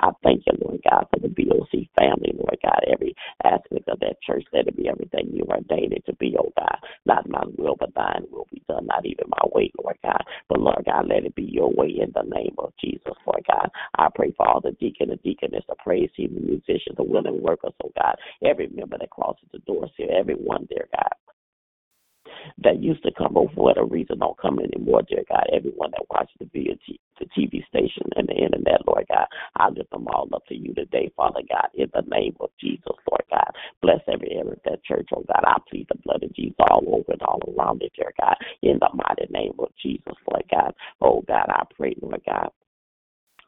I thank you, Lord God, for the BOC family, Lord God, every aspect of that church, let it be everything you ordained it to be, oh God. Not my will, but thine will be done, not even my way, Lord God. But Lord God, let it be your way in the name of Jesus, Lord God. I pray for all the deacon and deaconess, the praise team, the musicians, the willing workers, oh God. Every member that crosses the doors here, everyone, dear God that used to come over for whatever reason don't come anymore, dear God. Everyone that watches the video, the TV station and the internet, Lord God, I lift them all up to you today, Father God, in the name of Jesus, Lord God. Bless every area of that church, oh God. I plead the blood of Jesus all over and all around it, dear God, in the mighty name of Jesus, Lord God. Oh God, I pray, Lord God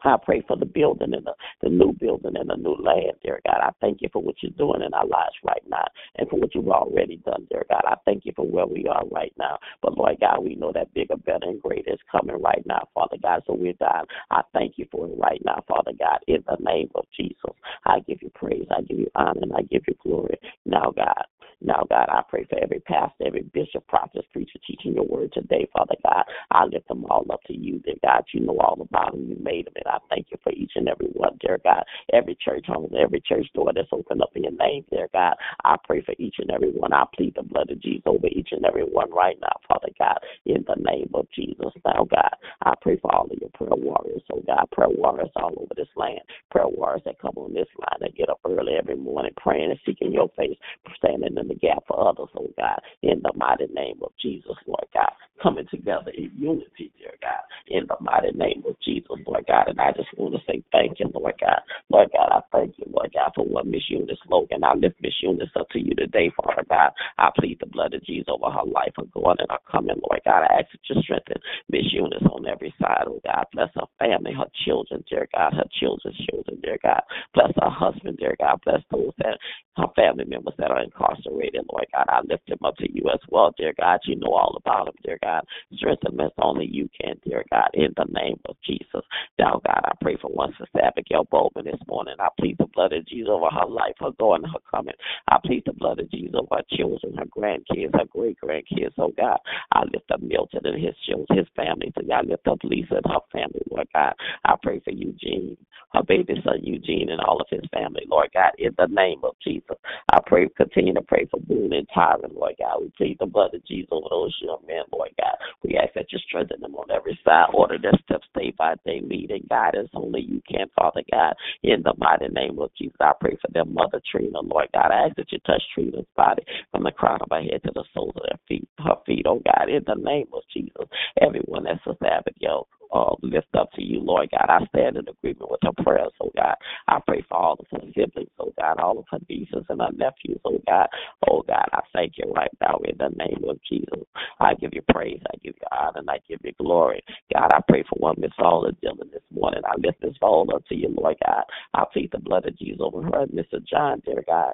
I pray for the building and the, the new building and the new land, dear God. I thank you for what you're doing in our lives right now and for what you've already done, dear God. I thank you for where we are right now. But Lord God, we know that bigger, better, and greater is coming right now, Father God. So we're dying. I thank you for it right now, Father God, in the name of Jesus. I give you praise, I give you honor, and I give you glory. Now, God, now, God, I pray for every pastor, every bishop, prophet, preacher teaching your word today, Father God. I lift them all up to you, dear God. You know all about them. You made them, and I thank you for each and every one, dear God. Every church home, every church door that's opened up in your name, dear God. I pray for each and every one. I plead the blood of Jesus over each and every one right now, Father God, in the name of Jesus. Now, God, I pray for all of your prayer warriors, oh God, prayer warriors all over this land, prayer warriors that come on this line that get up early every morning praying and seeking your face, standing in the gap for others, oh God, in the mighty name of Jesus, Lord God, coming together in unity, dear God, in the mighty name of Jesus, Lord God. And I just want to say thank you, Lord God. Lord God, I thank you, Lord God, for what Miss Eunice Logan. I lift Miss Eunice up to you today, Father God. I plead the blood of Jesus over her life, her going and her coming, Lord God. I ask that you strengthen Miss Eunice on every side, oh God. Bless her family, her children, dear God, her children's children, dear God. Bless her husband, dear God. Bless those that her family members that are incarcerated, Lord God. I lift them up to you as well, dear God. You know all about them, dear God. Strengthen them as only you can, dear God, in the name of Jesus. Now, God, I pray for one sister Abigail Bowman this morning. I plead the blood of Jesus over her life, her going, her coming. I plead the blood of Jesus over her children, her grandkids, her great grandkids, oh God. I lift up Milton and his children, his family. To God, I lift up Lisa and her family, Lord God. I pray for Eugene, her baby son Eugene, and all of his family, Lord God, in the name of Jesus. I pray, continue to pray for Boone and Tyron, Lord God. We plead the blood of Jesus over those young men, Lord God. We ask that you strengthen them on every side, order their steps day by day, lead and us only you can, Father God. In the mighty name of Jesus, I pray for their mother, Trina, Lord God. I ask that you touch Trina's body from the crown of her head to the soles of her feet, her feet, oh God. In the name of Jesus, everyone that's a Abigail, uh, lift up to you, Lord God. I stand in agreement with her prayers, oh God. I pray for all of her siblings, oh God, all of her nieces and her nephews, oh God. Oh God, I thank you right now in the name of Jesus. I give you praise, I give you honor, and I give you glory. God, I pray for one Miss Paula Dillon this morning. I lift this Paula up to you, Lord God. I plead the blood of Jesus over her and Mr. John, dear God.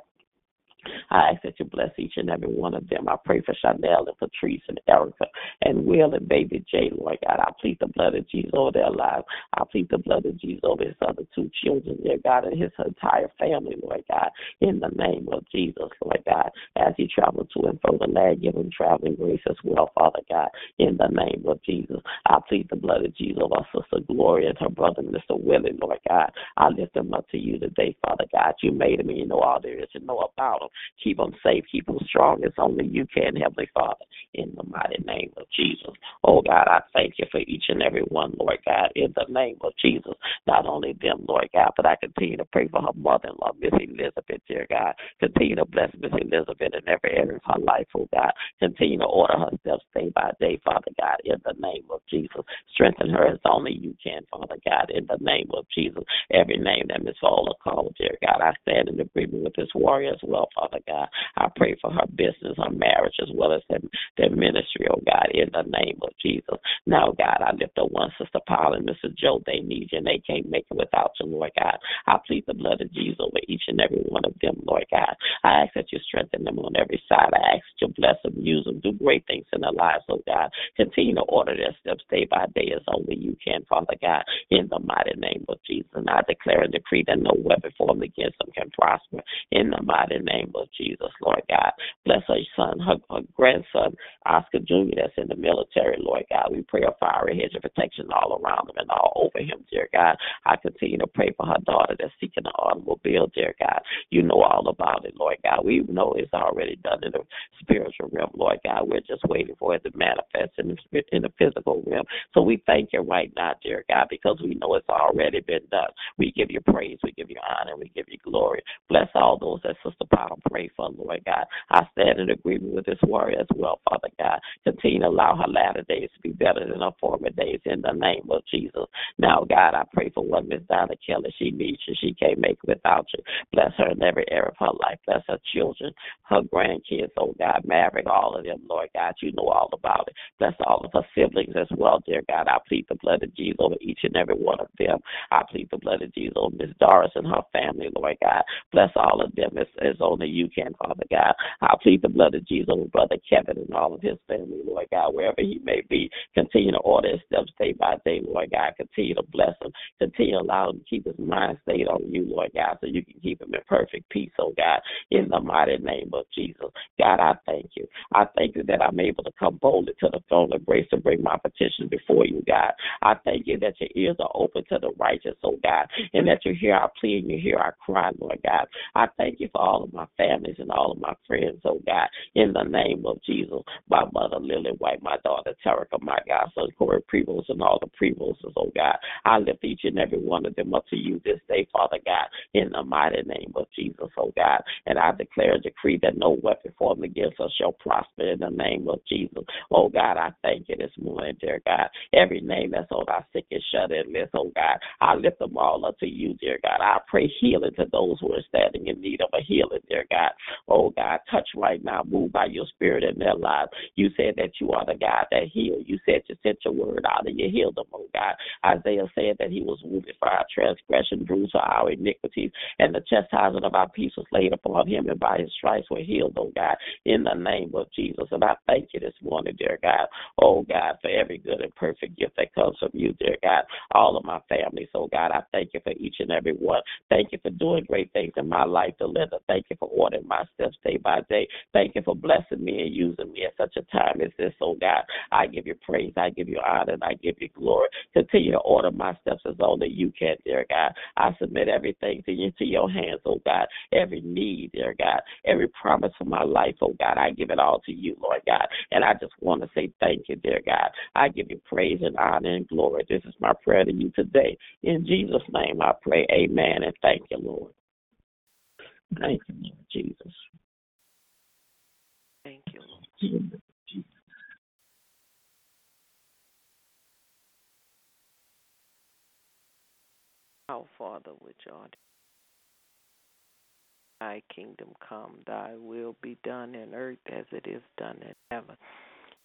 I ask that you bless each and every one of them. I pray for Chanel and Patrice and Erica and Will and baby Jay, Lord God. I plead the blood of Jesus over their lives. I plead the blood of Jesus over his other two children, dear God, and his entire family, Lord God. In the name of Jesus, Lord God, as he travels to and from the land, give him traveling grace as well, Father God. In the name of Jesus, I plead the blood of Jesus over our sister Gloria and her brother, Mr. Willie, Lord God. I lift them up to you today, Father God. You made them and you know all there is to know about them. Keep them safe, keep them strong as only you can, Heavenly Father, in the mighty name of Jesus. Oh God, I thank you for each and every one, Lord God, in the name of Jesus. Not only them, Lord God, but I continue to pray for her mother in law, Miss Elizabeth, dear God. Continue to bless Miss Elizabeth in every area of her life, oh God. Continue to order her steps day by day, Father God, in the name of Jesus. Strengthen her as only you can, Father God, in the name of Jesus. Every name that Miss Fowler called, dear God, I stand in agreement with this warrior as well, Father God. I pray for her business, her marriage, as well as their, their ministry, oh God, in the name of Jesus. Now, God, I lift up one sister Powell and Mr. Joe. They need you and they can't make it without you, Lord God. I plead the blood of Jesus over each and every one of them, Lord God. I ask that you strengthen them on every side. I ask that you bless them, use them, do great things in their lives, oh God. Continue to order their steps day by day as only you can, Father God, in the mighty name of Jesus. And I declare and decree that no weapon formed against them can prosper in the mighty name of Jesus, Lord God. Bless her son, her, her grandson, Oscar Jr., that's in the military, Lord God. We pray a fiery hedge of protection all around him and all over him, dear God. I continue to pray for her daughter that's seeking an automobile, dear God. You know all about it, Lord God. We know it's already done in the spiritual realm, Lord God. We're just waiting for it to manifest in the, in the physical realm. So we thank you right now, dear God, because we know it's already been done. We give you praise, we give you honor, we give you glory. Bless all those that Sister Powell pray for, Lord God. I stand in agreement with this warrior as well, Father God. Continue to allow her latter days to be better than her former days in the name of Jesus. Now, God, I pray for what Miss Donna Kelly she needs you. She can't make it without you. Bless her in every area of her life. Bless her children, her grandkids, oh God, Maverick, all of them, Lord God. You know all about it. Bless all of her siblings as well, dear God. I plead the blood of Jesus over each and every one of them. I plead the blood of Jesus over Miss Doris and her family, Lord God. Bless all of them as only you can, Father God. I plead the blood of Jesus over Brother Kevin and all of his family, Lord God, wherever he may be. Continue to order his steps day by day, Lord God. Continue to bless him. Continue to allow him to keep his mind stayed on you, Lord God, so you can keep him in perfect peace, oh God, in the mighty name of Jesus. God, I thank you. I thank you that I'm able to come boldly to the throne of grace to bring my petition before you, God. I thank you that your ears are open to the righteous, oh God, and that you hear our plea and you hear our cry, Lord God. I thank you for all of my families and all of my friends, oh God, in the name of Jesus. My mother, Lily White, my daughter, Terica, my God, son, Corey Prevost, and all the Prevoses, oh God. I lift each and every one of them up to you this day, Father God, in the mighty name of Jesus, oh God. And I declare and decree that no weapon formed against us shall prosper in the name of Jesus. Oh God, I thank you this morning, dear God. Every name that's on our sick and shut in list, oh God, I lift them all up to you, dear God. I pray healing to those who are standing in need of a healing, dear God. Oh God, touch right now, move by your spirit in their lives. You said that you are the God that heals. You said you sent your word out and you healed them, oh God. Isaiah said that he was wounded for our transgression, bruised for our iniquities, and the chastisement of our peace was laid upon him, and by his stripes we're healed, oh God, in the name of Jesus. And I thank you this morning, dear God. Oh God, for every good and perfect gift that comes from you, dear God. All of my family, so oh, God, I thank you for each and every one. Thank you for doing great things in my life, Delinda. Thank you for ordering my steps day by day. Thank you for blessing me and using me at such a time as this, oh God. I give you praise, I give you honor, and I give you glory. Continue to order my steps as only you can, dear God. I submit everything to you, to your hands, oh God. Every need, dear God. Every promise for my life, oh God. I give it all to you, Lord God. And I just want to say thank you, dear God. I give you praise and honor and glory. This is my prayer to you today. In Jesus' name I pray. Amen. And thank you, Lord. Thank you, Lord Jesus. Thank you, Lord. Our Father which art thy kingdom come, thy will be done in earth as it is done in heaven.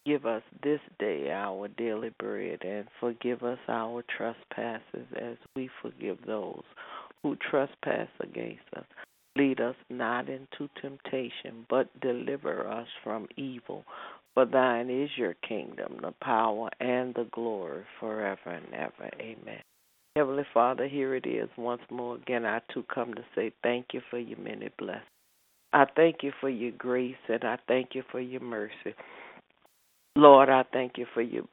Give us this day our daily bread, and forgive us our trespasses as we forgive those who trespass against us. Lead us not into temptation, but deliver us from evil. For thine is your kingdom, the power, and the glory forever and ever. Amen. Heavenly Father, here it is once more again. I too come to say thank you for your many blessings. I thank you for your grace and I thank you for your mercy. Lord, I thank you for your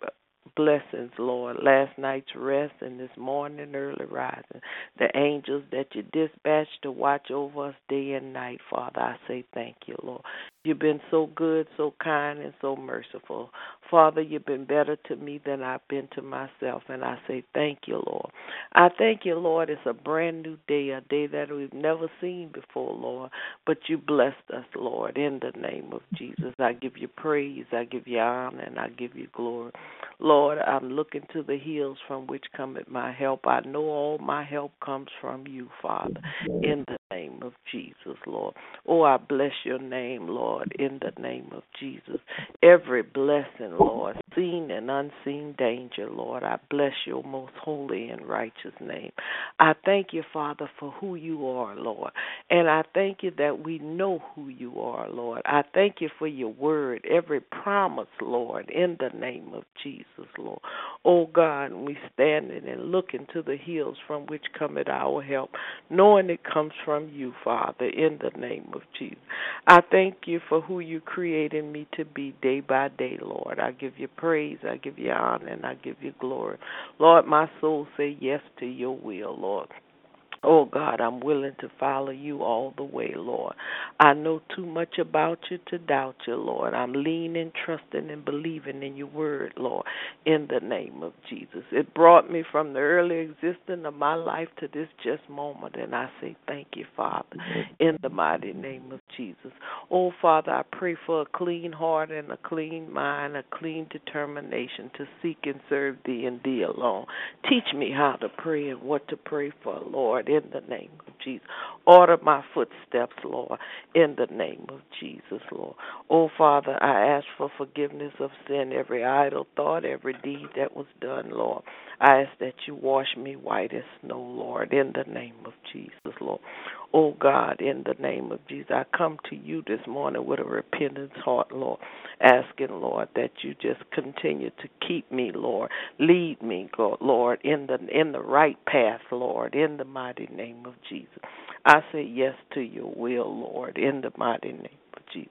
blessings, Lord. Last night's rest and this morning early rising. The angels that you dispatched to watch over us day and night, Father, I say thank you, Lord. You've been so good, so kind, and so merciful. Father, you've been better to me than I've been to myself, and I say thank you, Lord. I thank you, Lord. It's a brand new day, a day that we've never seen before, Lord. But you blessed us, Lord, in the name of Jesus. I give you praise, I give you honor, and I give you glory. Lord, I'm looking to the hills from which cometh my help. I know all my help comes from you, Father, in the name of Jesus, Lord. Oh, I bless your name, Lord, in the name of Jesus. Every blessing, Lord, seen and unseen danger, Lord, I bless your most holy and righteous name. I thank you, Father, for who you are, Lord. And I thank you that we know who you are, Lord. I thank you for your word, every promise, Lord, in the name of Jesus, Lord. Oh, God, we standing and looking to the hills from which cometh our help, knowing it comes from you, Father, in the name of Jesus. I thank you for who you created me to be day by day, Lord. I give you praise, I give you honor, and I give you glory. Lord, my soul say yes to your will, Lord. Oh God, I'm willing to follow you all the way, Lord. I know too much about you to doubt you, Lord. I'm leaning, trusting, and believing in your word, Lord, in the name of Jesus. It brought me from the early existence of my life to this just moment, and I say thank you, Father, in the mighty name of Jesus. Oh Father, I pray for a clean heart and a clean mind, a clean determination to seek and serve thee and thee alone. Teach me how to pray and what to pray for, Lord in the name of Jesus. Order my footsteps, Lord, in the name of Jesus, Lord. Oh, Father, I ask for forgiveness of sin, every idle thought, every deed that was done, Lord. I ask that you wash me white as snow, Lord, in the name of Jesus, Lord. Oh God, in the name of Jesus, I come to you this morning with a repentance heart, Lord, asking, Lord, that you just continue to keep me, Lord, lead me, Lord, in the in the right path, Lord, in the mighty name of Jesus. I say yes to your will, Lord, in the mighty name of Jesus.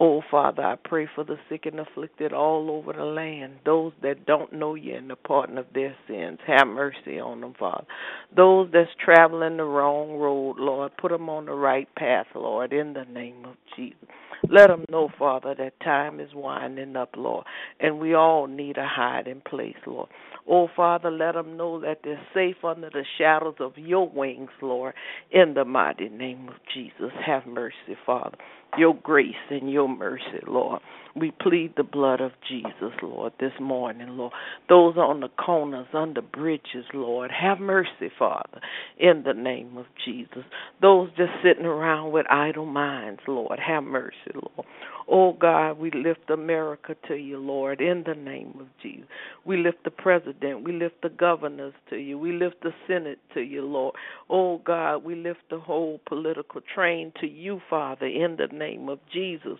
Oh, Father, I pray for the sick and afflicted all over the land, those that don't know you and the pardon of their sins. Have mercy on them, Father. Those that's traveling the wrong road, Lord, put them on the right path, Lord, in the name of Jesus. Let them know, Father, that time is winding up, Lord, and we all need a hiding place, Lord. Oh, Father, let them know that they're safe under the shadows of your wings, Lord, in the mighty name of Jesus. Have mercy, Father. Your grace and your mercy, Lord. We plead the blood of Jesus, Lord, this morning, Lord. Those on the corners, under bridges, Lord. Have mercy, Father, in the name of Jesus. Those just sitting around with idle minds, Lord. Have mercy, Lord. Oh God, we lift America to you, Lord, in the name of Jesus. We lift the president, we lift the governors to you, we lift the Senate to you, Lord. Oh God, we lift the whole political train to you, Father, in the name of Jesus.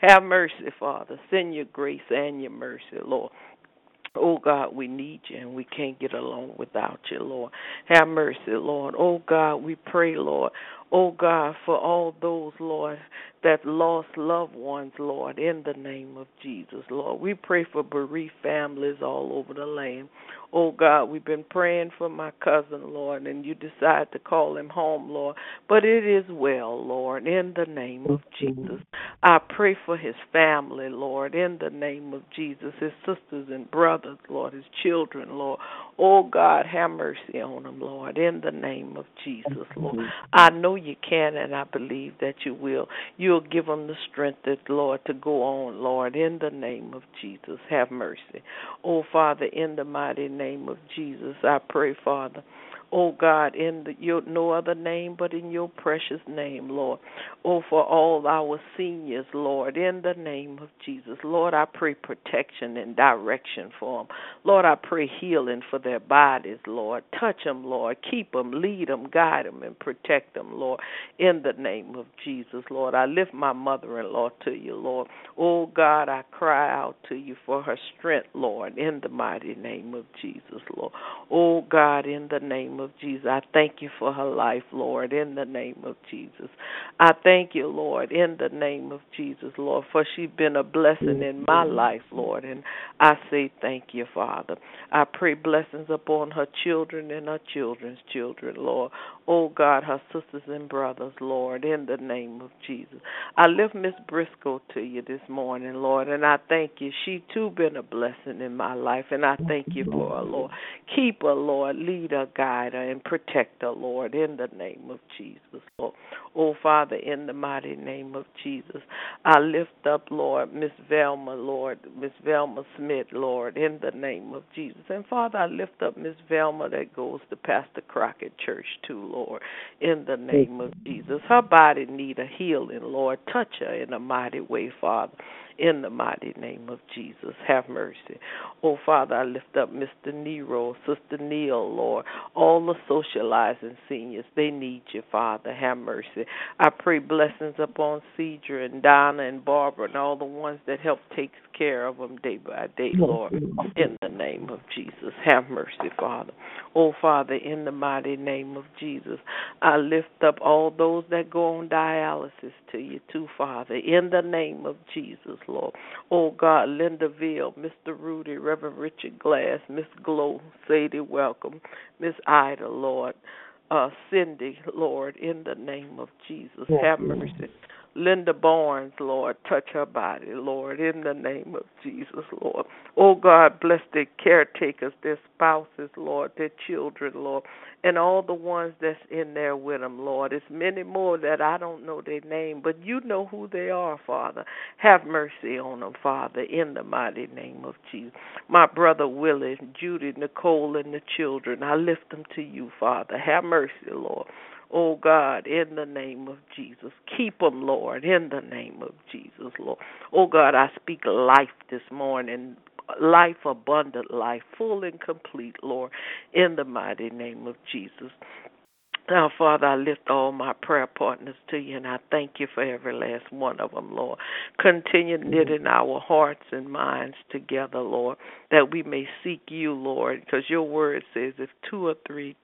Have mercy, Father. Send your grace and your mercy, Lord. Oh God, we need you and we can't get along without you, Lord. Have mercy, Lord. Oh God, we pray, Lord. Oh God, for all those, Lord, that lost loved ones, Lord, in the name of Jesus, Lord. We pray for bereaved families all over the land. Oh God, we've been praying for my cousin, Lord, and you decide to call him home, Lord. But it is well, Lord, in the name of Jesus. I pray for his family, Lord, in the name of Jesus, his sisters and brothers, Lord, his children, Lord. Oh God, have mercy on them, Lord, in the name of Jesus, Lord. Mm-hmm. I know you can, and I believe that you will. You'll give them the strength, that, Lord, to go on, Lord, in the name of Jesus. Have mercy. Oh Father, in the mighty name of Jesus, I pray, Father. Oh God, in the, your no other name but in your precious name, Lord. Oh, for all our seniors, Lord, in the name of Jesus. Lord, I pray protection and direction for them. Lord, I pray healing for their bodies, Lord. Touch them, Lord. Keep them, lead them, guide them, and protect them, Lord, in the name of Jesus, Lord. I lift my mother in law to you, Lord. Oh God, I cry out to you for her strength, Lord, in the mighty name of Jesus, Lord. Oh God, in the name of Jesus, I thank you for her life, Lord, in the name of Jesus. I thank you, Lord, in the name of Jesus, Lord, for she's been a blessing in my life, Lord, and I say thank you, Father. I pray blessings upon her children and her children's children, Lord. Oh God, her sisters and brothers, Lord, in the name of Jesus. I lift Miss Briscoe to you this morning, Lord, and I thank you. She too been a blessing in my life, and I thank you for her, Lord. Keep her, Lord. Lead her, guide her and protect her, Lord, in the name of Jesus, Lord. Oh, Father, in the mighty name of Jesus, I lift up, Lord, Miss Velma, Lord, Miss Velma Smith, Lord, in the name of Jesus. And Father, I lift up Miss Velma that goes to Pastor Crockett Church too, Lord, in the name of Jesus. Her body need a healing, Lord. Touch her in a mighty way, Father in the mighty name of Jesus. Have mercy. Oh, Father, I lift up Mr. Nero, Sister Neil, Lord, all the socializing seniors. They need you, Father. Have mercy. I pray blessings upon Cedra and Donna and Barbara and all the ones that help take care of them day by day, Lord, in the name of Jesus. Have mercy, Father. Oh, Father, in the mighty name of Jesus, I lift up all those that go on dialysis to you, too, Father, in the name of Jesus, Lord. Oh, God, Linda Ville, Mr. Rudy, Reverend Richard Glass, Miss Glow, Sadie, welcome, Miss Ida, Lord. Uh, Cindy, Lord, in the name of Jesus, have mercy. Linda Barnes, Lord, touch her body, Lord, in the name of Jesus, Lord. Oh God, bless their caretakers, their spouses, Lord, their children, Lord, and all the ones that's in there with them, Lord. It's many more that I don't know their name, but you know who they are, Father. Have mercy on them, Father, in the mighty name of Jesus. My brother Willie, Judy, Nicole, and the children, I lift them to you, Father. Have mercy, Lord. Oh God, in the name of Jesus. Keep them, Lord, in the name of Jesus, Lord. Oh God, I speak life this morning, life, abundant life, full and complete, Lord, in the mighty name of Jesus. Now, Father, I lift all my prayer partners to you, and I thank you for every last one of them, Lord. Continue knitting our hearts and minds together, Lord, that we may seek you, Lord, because your word says if two or three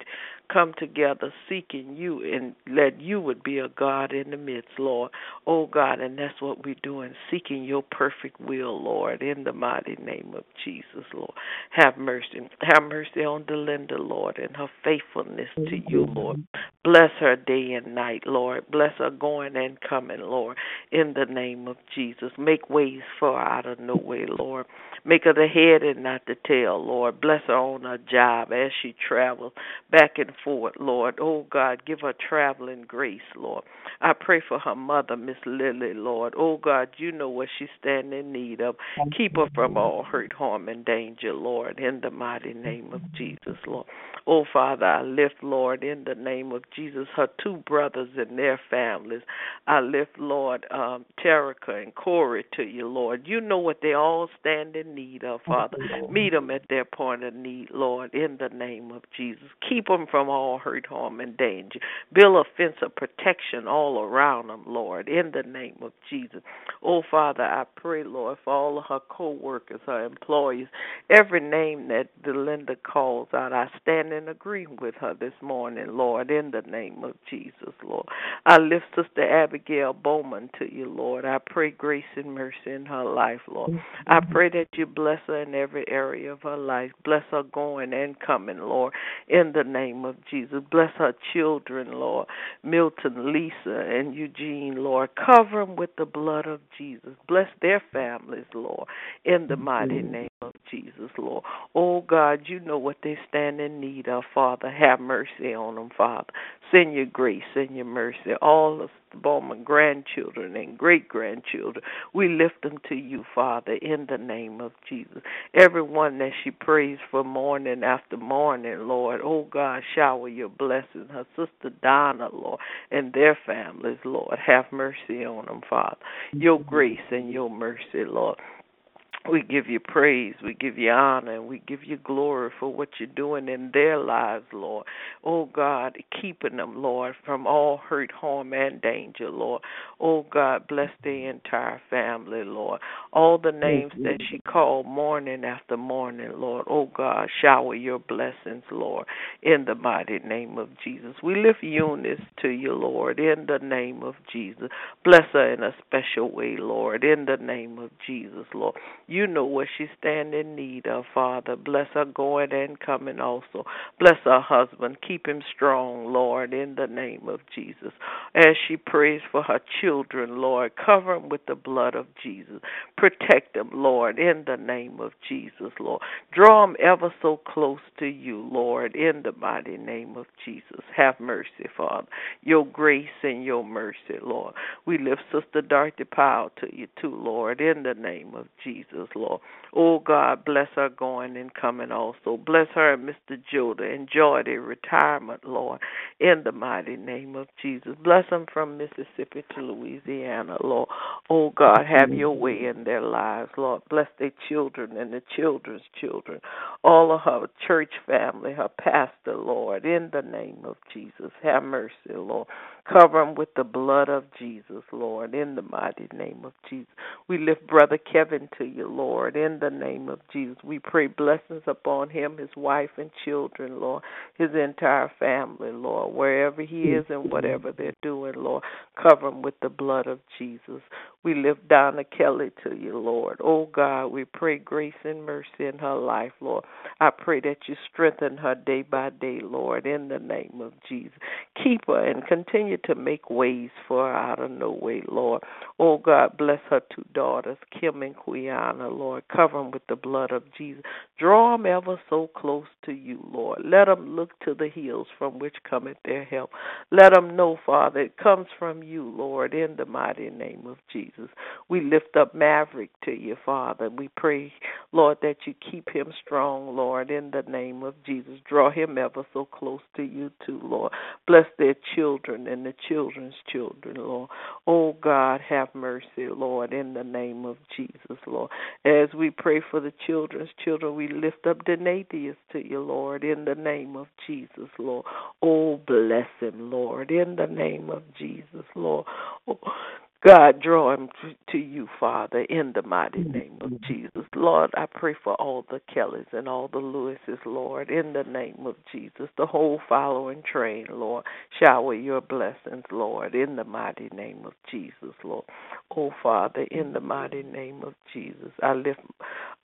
come together seeking you and let you would be a God in the midst, Lord. Oh God, and that's what we're doing, seeking your perfect will, Lord, in the mighty name of Jesus, Lord. Have mercy. Have mercy on Delinda, Lord, and her faithfulness to you, Lord. Bless her day and night, Lord. Bless her going and coming, Lord, in the name of Jesus. Make ways for her out of no way, Lord. Make her the head and not the tail, Lord. Bless her on her job as she travels back and forth, Lord. Oh, God, give her traveling grace, Lord. I pray for her mother, Miss Lily, Lord. Oh, God, you know what she's standing in need of. Keep her from all hurt, harm, and danger, Lord, in the mighty name of Jesus, Lord. Oh, Father, I lift, Lord, in the name of Jesus, her two brothers and their families. I lift, Lord, um, Terica and Corey to you, Lord. You know what they all stand in need of, Father. Meet them at their point of need, Lord, in the name of Jesus. Keep them from all hurt, harm, and danger. Build a fence of protection all around them, Lord, in the name of Jesus. Oh, Father, I pray, Lord, for all of her co workers, her employees, every name that Delinda calls out. I stand in agreement with her this morning, Lord, in the name of Jesus, Lord. I lift Sister Abigail Bowman to you, Lord. I pray grace and mercy in her life, Lord. I pray that you bless her in every area of her life. Bless her going and coming, Lord, in the name of Jesus. Bless her children, Lord. Milton, Lisa, and Eugene, Lord. Cover them with the blood of Jesus. Bless their families, Lord, in the mighty name of Jesus, Lord. Oh, God, you know what they stand in need of, Father. Have mercy on them, Father. Send your grace, send your mercy. All of the Bowman grandchildren and great grandchildren, we lift them to you, Father, in the name of Jesus. Everyone that she prays for morning after morning, Lord, oh God, shower your blessings. Her sister Donna, Lord, and their families, Lord, have mercy on them, Father. Your grace and your mercy, Lord. We give you praise, we give you honor, and we give you glory for what you're doing in their lives, Lord. Oh God, keeping them, Lord, from all hurt, harm, and danger, Lord. Oh God, bless the entire family, Lord. All the names that she called morning after morning, Lord. Oh God, shower your blessings, Lord, in the mighty name of Jesus. We lift Eunice to you, Lord, in the name of Jesus. Bless her in a special way, Lord, in the name of Jesus, Lord. You know what she stand in need of, Father. Bless her going and coming also. Bless her husband. Keep him strong, Lord, in the name of Jesus. As she prays for her children, Lord, cover them with the blood of Jesus. Protect them, Lord, in the name of Jesus, Lord. Draw them ever so close to you, Lord, in the mighty name of Jesus. Have mercy, Father. Your grace and your mercy, Lord. We lift Sister Dorothy Powell to you, too, Lord, in the name of Jesus, Lord. Oh, God, bless her going and coming also. Bless her and Mr. Judah. Enjoy their retirement, Lord, in the mighty name of Jesus. Bless them from Mississippi to Louisiana, Lord. Oh, God, have your way in their lives, Lord. Bless their children and the children's children, all of her church family, her pastor, Lord, in the name of Jesus. Have mercy, Lord. Cover them with the blood of Jesus, Lord, in the mighty name of Jesus. We lift Brother Kevin to you, Lord, in the name of Jesus. We pray blessings upon him, his wife, and children, Lord, his entire family, Lord, wherever he is and whatever they're doing, Lord. Cover him with the blood of Jesus. We lift Donna Kelly to you, Lord. Oh God, we pray grace and mercy in her life, Lord. I pray that you strengthen her day by day, Lord, in the name of Jesus. Keep her and continue to make ways for her out of no way, Lord. Oh God, bless her two daughters, Kim and Quiana, Lord. Them with the blood of Jesus. Draw them ever so close to you, Lord. Let them look to the hills from which cometh their help. Let them know, Father, it comes from you, Lord, in the mighty name of Jesus. We lift up Maverick to you, Father. We pray, Lord, that you keep him strong, Lord, in the name of Jesus. Draw him ever so close to you, too, Lord. Bless their children and the children's children, Lord. Oh, God, have mercy, Lord, in the name of Jesus, Lord. As we pray for the children's children, we lift up Denathius to you, Lord, in the name of Jesus, Lord. Oh, bless him, Lord, in the name of Jesus, Lord. Oh, God, draw him to you, Father, in the mighty name of Jesus. Lord, I pray for all the Kellys and all the Lewises, Lord, in the name of Jesus. The whole following train, Lord. Shower your blessings, Lord, in the mighty name of Jesus, Lord. Oh, Father, in the mighty name of Jesus. I lift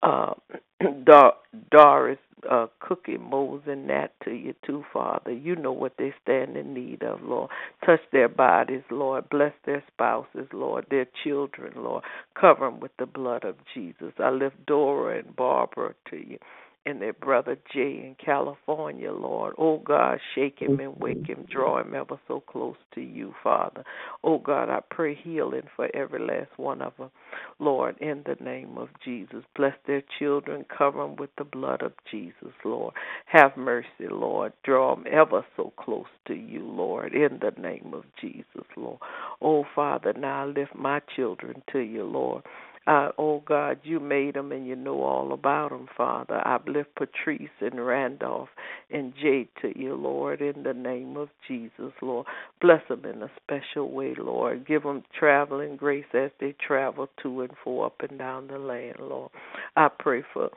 uh, Dor- Doris uh, Cookie, Mose, and Nat to you too, Father. You know what they stand in need of, Lord. Touch their bodies, Lord. Bless their spouses, Lord. Their children, Lord. Cover them with the blood of Jesus. I lift Dora and Barbara to you and their brother Jay in California, Lord. Oh God, shake him and wake him, draw him ever so close to you, Father. Oh God, I pray healing for every last one of them, Lord, in the name of Jesus. Bless their children, cover them with the blood of Jesus, Lord. Have mercy, Lord. Draw them ever so close to you, Lord, in the name of Jesus, Lord. Oh Father, now I lift my children to you, Lord. Uh, oh God, you made them and you know all about them, Father. I lift Patrice and Randolph and Jade to you, Lord, in the name of Jesus, Lord. Bless them in a special way, Lord. Give them traveling grace as they travel to and fro up and down the land, Lord. I pray for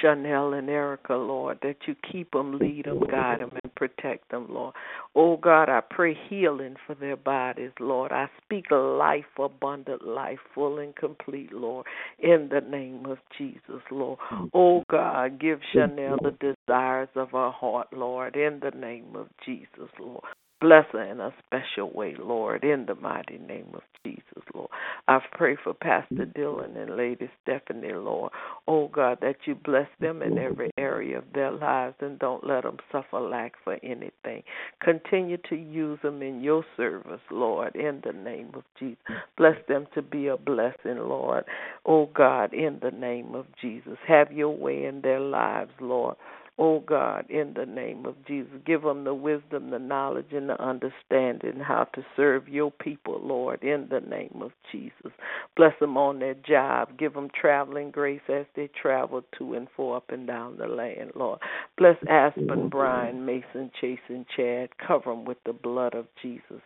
Chanel and Erica, Lord, that you keep them, lead them, guide them, and protect them, Lord. Oh God, I pray healing for their bodies, Lord. I speak life, abundant life, full and complete, Lord, in the name of Jesus, Lord. Oh God, give Chanel the desires of her heart, Lord, in the name of Jesus, Lord. Bless her in a special way, Lord, in the mighty name of Jesus, Lord. I pray for Pastor Dylan and Lady Stephanie, Lord. Oh God, that you bless them in every area of their lives and don't let them suffer lack for anything. Continue to use them in your service, Lord, in the name of Jesus. Bless them to be a blessing, Lord. Oh God, in the name of Jesus. Have your way in their lives, Lord. Oh God, in the name of Jesus, give them the wisdom, the knowledge, and the understanding how to serve your people, Lord, in the name of Jesus. Bless them on their job. Give them traveling grace as they travel to and fro up and down the land, Lord. Bless Aspen, Brian, Mason, Chase, and Chad. Cover them with the blood of Jesus.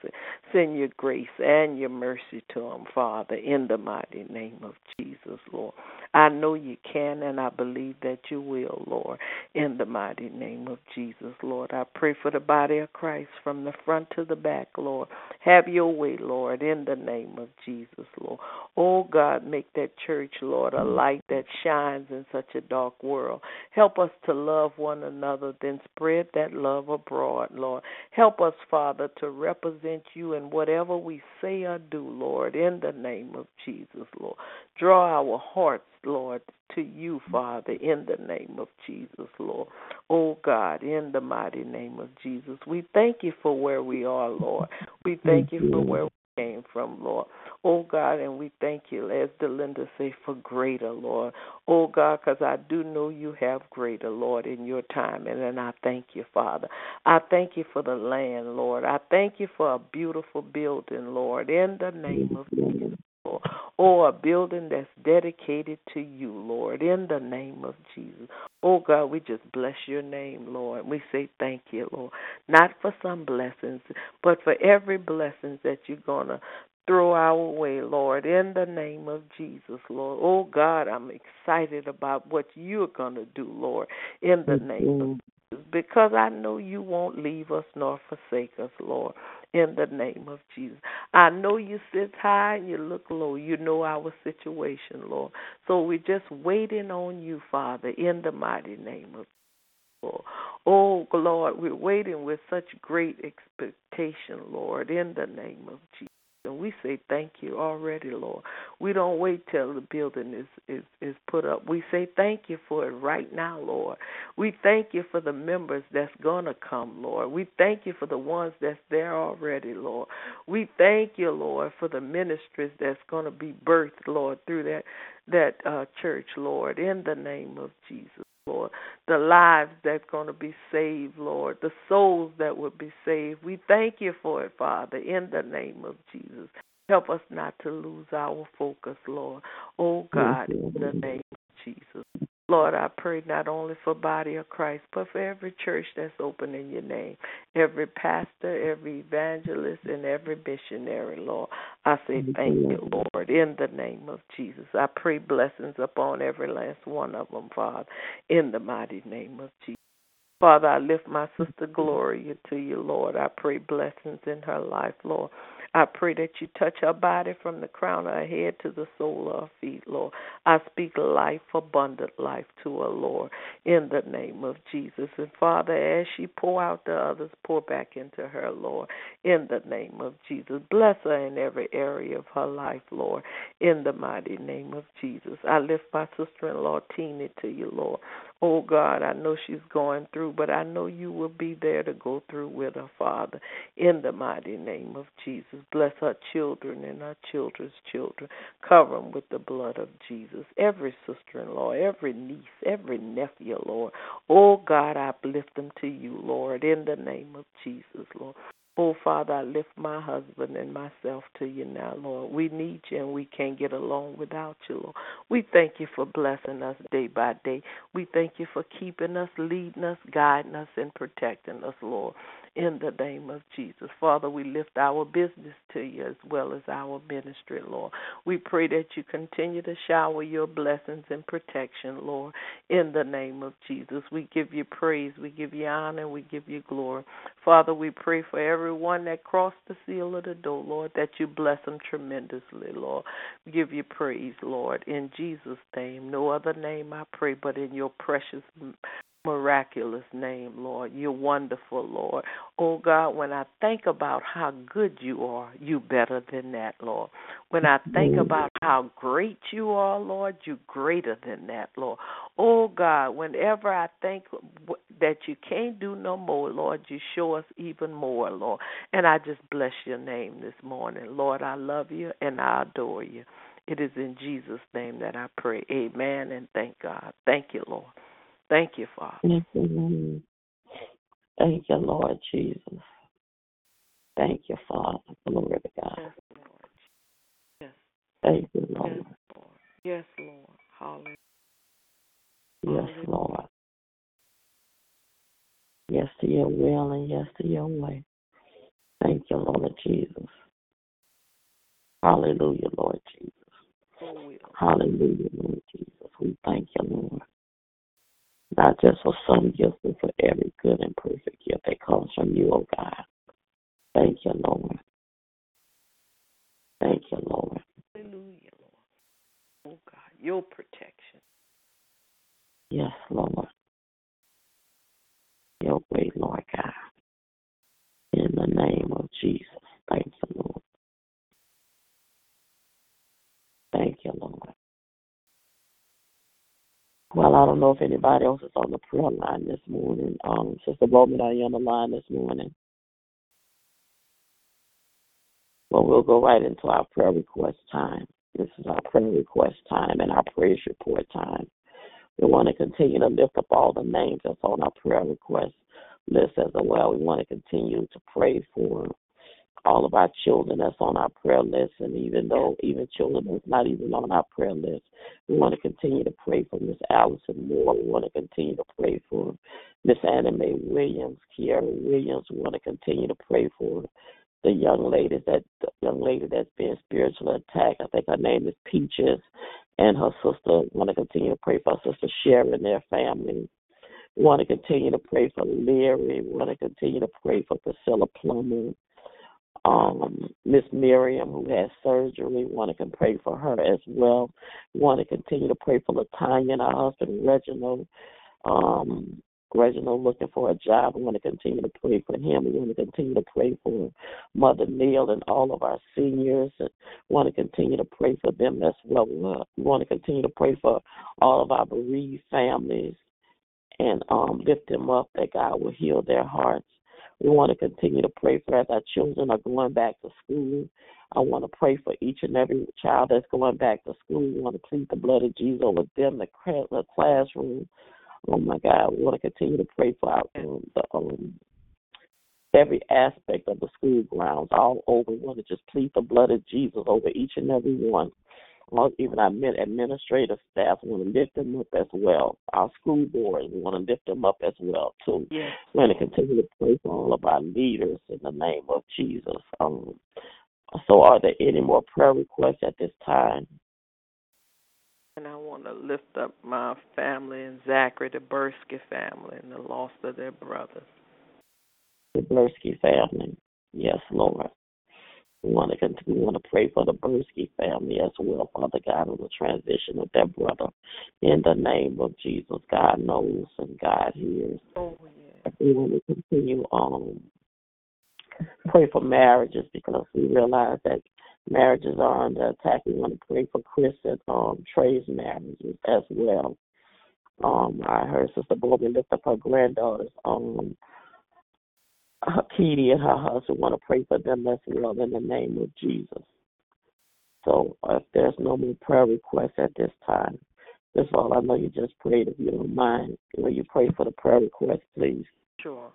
Send your grace and your mercy to them, Father, in the mighty name of Jesus, Lord. I know you can, and I believe that you will, Lord, in the the mighty name of Jesus, Lord. I pray for the body of Christ from the front to the back, Lord. Have your way, Lord, in the name of Jesus, Lord. Oh, God, make that church, Lord, a light that shines in such a dark world. Help us to love one another, then spread that love abroad, Lord. Help us, Father, to represent you in whatever we say or do, Lord, in the name of Jesus, Lord. Draw our hearts, Lord, to you, Father, in the name of Jesus, Lord. Oh God, in the mighty name of Jesus, we thank you for where we are, Lord. We thank you for where we came from, Lord. Oh God, and we thank you, as Delinda say, for greater, Lord. Oh God, because I do know you have greater, Lord, in your time, and then I thank you, Father. I thank you for the land, Lord. I thank you for a beautiful building, Lord, in the name of Jesus. Or a building that's dedicated to you, Lord, in the name of Jesus. Oh God, we just bless your name, Lord. We say thank you, Lord. Not for some blessings, but for every blessing that you're going to throw our way, Lord, in the name of Jesus, Lord. Oh God, I'm excited about what you're going to do, Lord, in the name of Jesus, because I know you won't leave us nor forsake us, Lord in the name of Jesus. I know you sit high and you look low. You know our situation, Lord. So we're just waiting on you, Father, in the mighty name of Jesus. Oh, Lord, we're waiting with such great expectation, Lord, in the name of Jesus. And we say thank you already, Lord. We don't wait till the building is, is, is put up. We say thank you for it right now, Lord. We thank you for the members that's going to come, Lord. We thank you for the ones that's there already, Lord. We thank you, Lord, for the ministries that's going to be birthed, Lord, through that that uh, church, Lord, in the name of Jesus. Lord, the lives that's going to be saved, Lord, the souls that will be saved. We thank you for it, Father, in the name of Jesus. Help us not to lose our focus, Lord. Oh God, in the name of Jesus. Lord, I pray not only for body of Christ, but for every church that's open in your name, every pastor, every evangelist, and every missionary, Lord. I say thank you, Lord, in the name of Jesus. I pray blessings upon every last one of them, Father, in the mighty name of Jesus. Father, I lift my sister Gloria to you, Lord. I pray blessings in her life, Lord. I pray that you touch her body from the crown of her head to the sole of her feet, Lord. I speak life, abundant life to her, Lord, in the name of Jesus. And Father, as she pour out to others, pour back into her, Lord, in the name of Jesus. Bless her in every area of her life, Lord, in the mighty name of Jesus. I lift my sister in law, Tina, to you, Lord. Oh God, I know she's going through, but I know you will be there to go through with her, Father, in the mighty name of Jesus. Bless her children and her children's children. Cover them with the blood of Jesus. Every sister in law, every niece, every nephew, Lord. Oh God, I uplift them to you, Lord, in the name of Jesus, Lord. Oh, Father, I lift my husband and myself to you now, Lord. We need you and we can't get along without you, Lord. We thank you for blessing us day by day. We thank you for keeping us, leading us, guiding us, and protecting us, Lord in the name of Jesus. Father, we lift our business to you as well as our ministry, Lord. We pray that you continue to shower your blessings and protection, Lord, in the name of Jesus. We give you praise, we give you honor, we give you glory. Father, we pray for everyone that crossed the seal of the door, Lord, that you bless them tremendously, Lord. Give you praise, Lord, in Jesus' name. No other name I pray but in your precious miraculous name, Lord. You're wonderful, Lord. Oh God, when I think about how good you are, you better than that, Lord. When I think about how great you are, Lord, you greater than that, Lord. Oh God, whenever I think that you can't do no more, Lord, you show us even more, Lord. And I just bless your name this morning. Lord, I love you and I adore you. It is in Jesus' name that I pray. Amen and thank God. Thank you, Lord. Thank you, Father. Thank you, Lord. Thank you, Lord Jesus. Thank you, Father. Glory to God. Yes, Lord. Yes. Thank you, Lord. Yes, Lord. Yes, Lord. Hallelujah. Yes, Lord. Yes to your will and yes to your way. Thank you, Lord Jesus. Hallelujah, Lord Jesus. Oh. Hallelujah, Lord Jesus. We thank you, Lord. Not just for some gifts, but for every good and perfect gift that comes from you, oh God. Thank you, Lord. Thank you, Lord. Hallelujah, Lord. Oh God, your protection. Yes, Lord. Your great Lord God. In the name of Jesus. Thank you, Lord. Thank you, Lord. Well, I don't know if anybody else is on the prayer line this morning. Um, Sister Bowman, are you on the line this morning? Well, we'll go right into our prayer request time. This is our prayer request time and our praise report time. We want to continue to lift up all the names that's on our prayer request list as well. We want to continue to pray for all of our children that's on our prayer list, and even though even children that's not even on our prayer list, we want to continue to pray for Miss Allison Moore. We want to continue to pray for Miss Anna Mae Williams, Kiara Williams. We want to continue to pray for the young lady that the young lady that's being spiritually attacked. I think her name is Peaches, and her sister. We want to continue to pray for her sister Sherry and their family. We want to continue to pray for Larry. We want to continue to pray for Priscilla Plummer um, Miss Miriam who has surgery. Want to pray for her as well. We want to continue to pray for Latanya and husband Reginald. Um, Reginald looking for a job. We want to continue to pray for him. We want to continue to pray for Mother Neil and all of our seniors. And want to continue to pray for them as well. We want to continue to pray for all of our bereaved families and um, lift them up that God will heal their hearts. We want to continue to pray for as our children are going back to school. I want to pray for each and every child that's going back to school. We want to plead the blood of Jesus over them, the, the classroom. Oh my God, we want to continue to pray for our, um, the, um, every aspect of the school grounds all over. We want to just plead the blood of Jesus over each and every one even our administrative staff want to lift them up as well. Our school board we want to lift them up as well too. Yes. We're going to continue to pray for all of our leaders in the name of Jesus. Um, so, are there any more prayer requests at this time? And I want to lift up my family and Zachary, the Bursky family, and the loss of their brothers. The Bursky family. Yes, Lord. We want to continue, we want to pray for the Bursky family as well, Father God, on the transition of their brother. In the name of Jesus, God knows and God hears. Oh, yeah. We want to continue um pray for marriages because we realize that marriages are under attack. We want to pray for Chris and um Trey's marriages as well. Um, I heard Sister Bobby lift up her granddaughters. Um, Katie and her husband want to pray for them as well in the name of Jesus. So if there's no more prayer requests at this time, that's all I know you just prayed. If you don't mind, will you pray for the prayer request, please? Sure.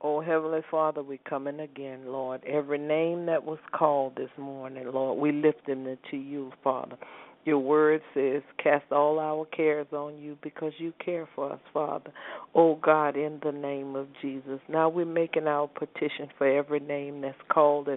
Oh, Heavenly Father, we come in again, Lord. Every name that was called this morning, Lord, we lift them to you, Father. Your word says, Cast all our cares on you because you care for us, Father. Oh God, in the name of Jesus. Now we're making our petition for every name that's called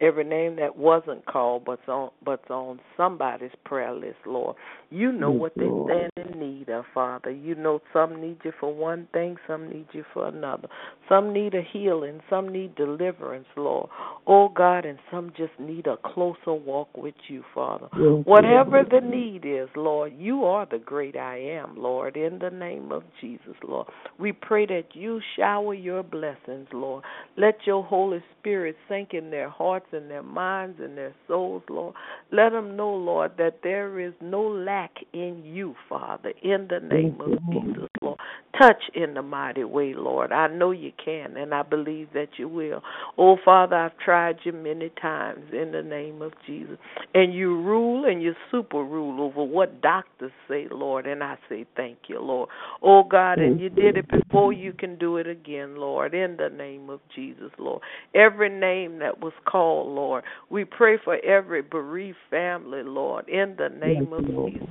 every name that wasn't called but's on but's on somebody's prayer list, Lord. You know what they stand in need of, Father. You know some need you for one thing, some need you for another. Some need a healing, some need deliverance, Lord. Oh God, and some just need a closer walk with you, Father. Whatever the need is, Lord, you are the great I am, Lord, in the name of Jesus, Lord. We pray that you shower your blessings, Lord. Let your Holy Spirit sink in their hearts and their minds and their souls, Lord. Let them know, Lord, that there is no lack in you, Father, in the name of Jesus, Lord. Touch in the mighty way, Lord. I know you can, and I believe that you will. Oh, Father, I've tried you many times in the name of Jesus. And you rule and you super rule over what doctors say, Lord, and I say thank you, Lord. Oh, God, and you did it before you can do it again, Lord, in the name of Jesus, Lord. Every name that was called, Lord, we pray for every bereaved family, Lord, in the name of Jesus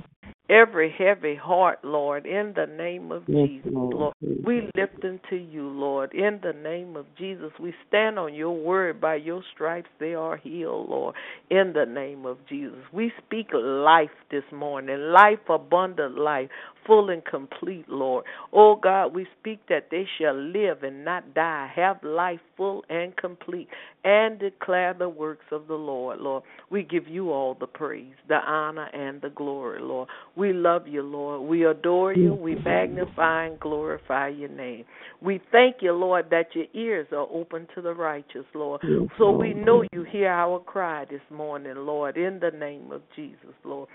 every heavy heart, Lord, in the name of yes, Jesus, Lord. Lord. We lift them to you, Lord, in the name of Jesus. We stand on your word. By your stripes they are healed, Lord, in the name of Jesus. We speak life this morning, life, abundant life full and complete, Lord. Oh God, we speak that they shall live and not die, have life full and complete, and declare the works of the Lord, Lord. We give you all the praise, the honor, and the glory, Lord. We love you, Lord. We adore you. We magnify and glorify your name. We thank you, Lord, that your ears are open to the righteous, Lord. So we know you hear our cry this morning, Lord, in the name of Jesus, Lord.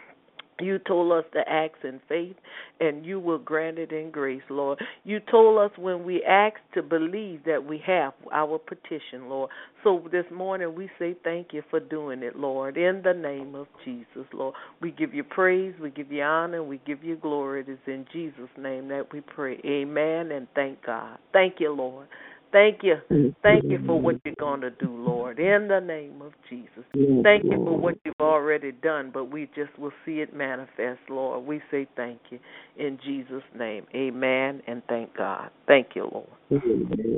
You told us to ask in faith, and you will grant it in grace, Lord. You told us when we ask to believe that we have our petition, Lord. So this morning we say thank you for doing it, Lord, in the name of Jesus, Lord. We give you praise, we give you honor, we give you glory. It is in Jesus' name that we pray. Amen and thank God. Thank you, Lord. Thank you. Thank you for what you're going to do, Lord, in the name of Jesus. Thank you for what you've already done, but we just will see it manifest, Lord. We say thank you in Jesus' name. Amen and thank God. Thank you, Lord.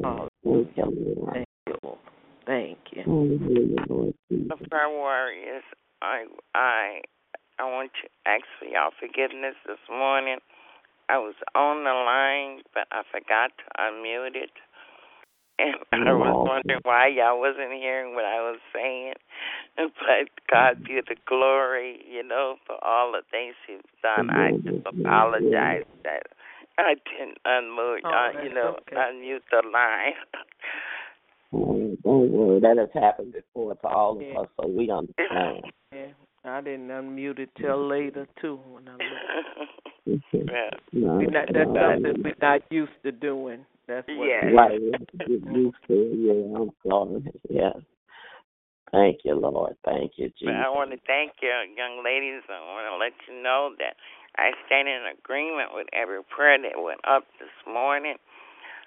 Hallelujah. Thank you, Lord. Thank you. The prayer warriors, I I I want to ask for y'all forgiveness this morning. I was on the line, but I forgot to unmute it. And I was wondering why y'all wasn't hearing what I was saying. But God be the glory, you know, for all the things He's done. I just apologize that I didn't unmute, Oh, uh, you know, okay. unmute the line. Oh, Don't worry, that has happened before to all of Yeah. us, so we understand. Yeah, I didn't unmute it till later too. When I looked. yeah. No, We're not, that's no, something we're not used to doing. That's what. Yeah. Right, we have to get used to it. Yeah, I'm sorry. Yes. Thank you, Lord. Thank you, But I want to thank you, young ladies. I want to let you know that I stand in agreement with every prayer that went up this morning,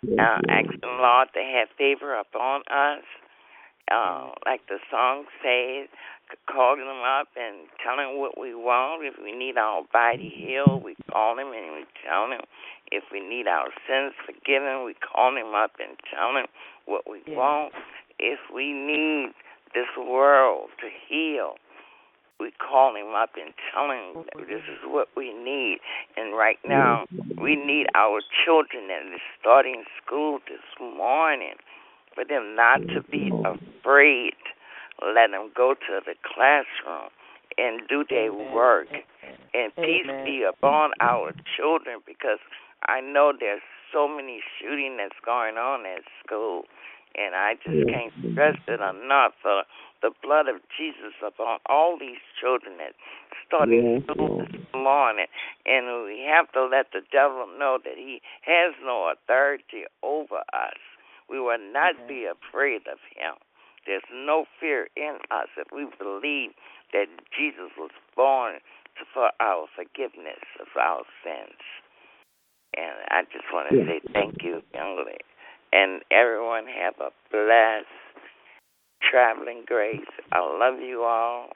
Yes, uh, asking the Lord to have favor upon us. Uh, like the song says, calling him up and telling him what we want. If we need our body healed, we call him and we tell him. If we need our sins forgiven, we call him up and tell him what we Yeah. want. If we need this world to heal, we call him up and tell him that this is what we need. And right now, we need our children that is starting school this morning for them not to be afraid. Let them go to the classroom and do their Amen. work. And peace be upon our children because I know there's so many shooting that's going on at school. And I just can't stress it enough. Uh, the blood of Jesus upon all these children that starting Yes, school this morning. And we have to let the devil know that he has no authority over us. We will not be afraid of him. There's no fear in us if we believe that Jesus was born to, for our forgiveness of our sins. And I just want to Yeah. say thank you, young lady. And everyone have a blessed traveling grace. I love you all.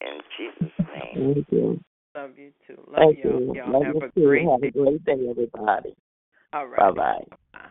In Jesus' name. Thank you. Love you too. Love Thank y'all. you. Y'all Love have you a too. great Have day. a great day, everybody. All right. Bye bye.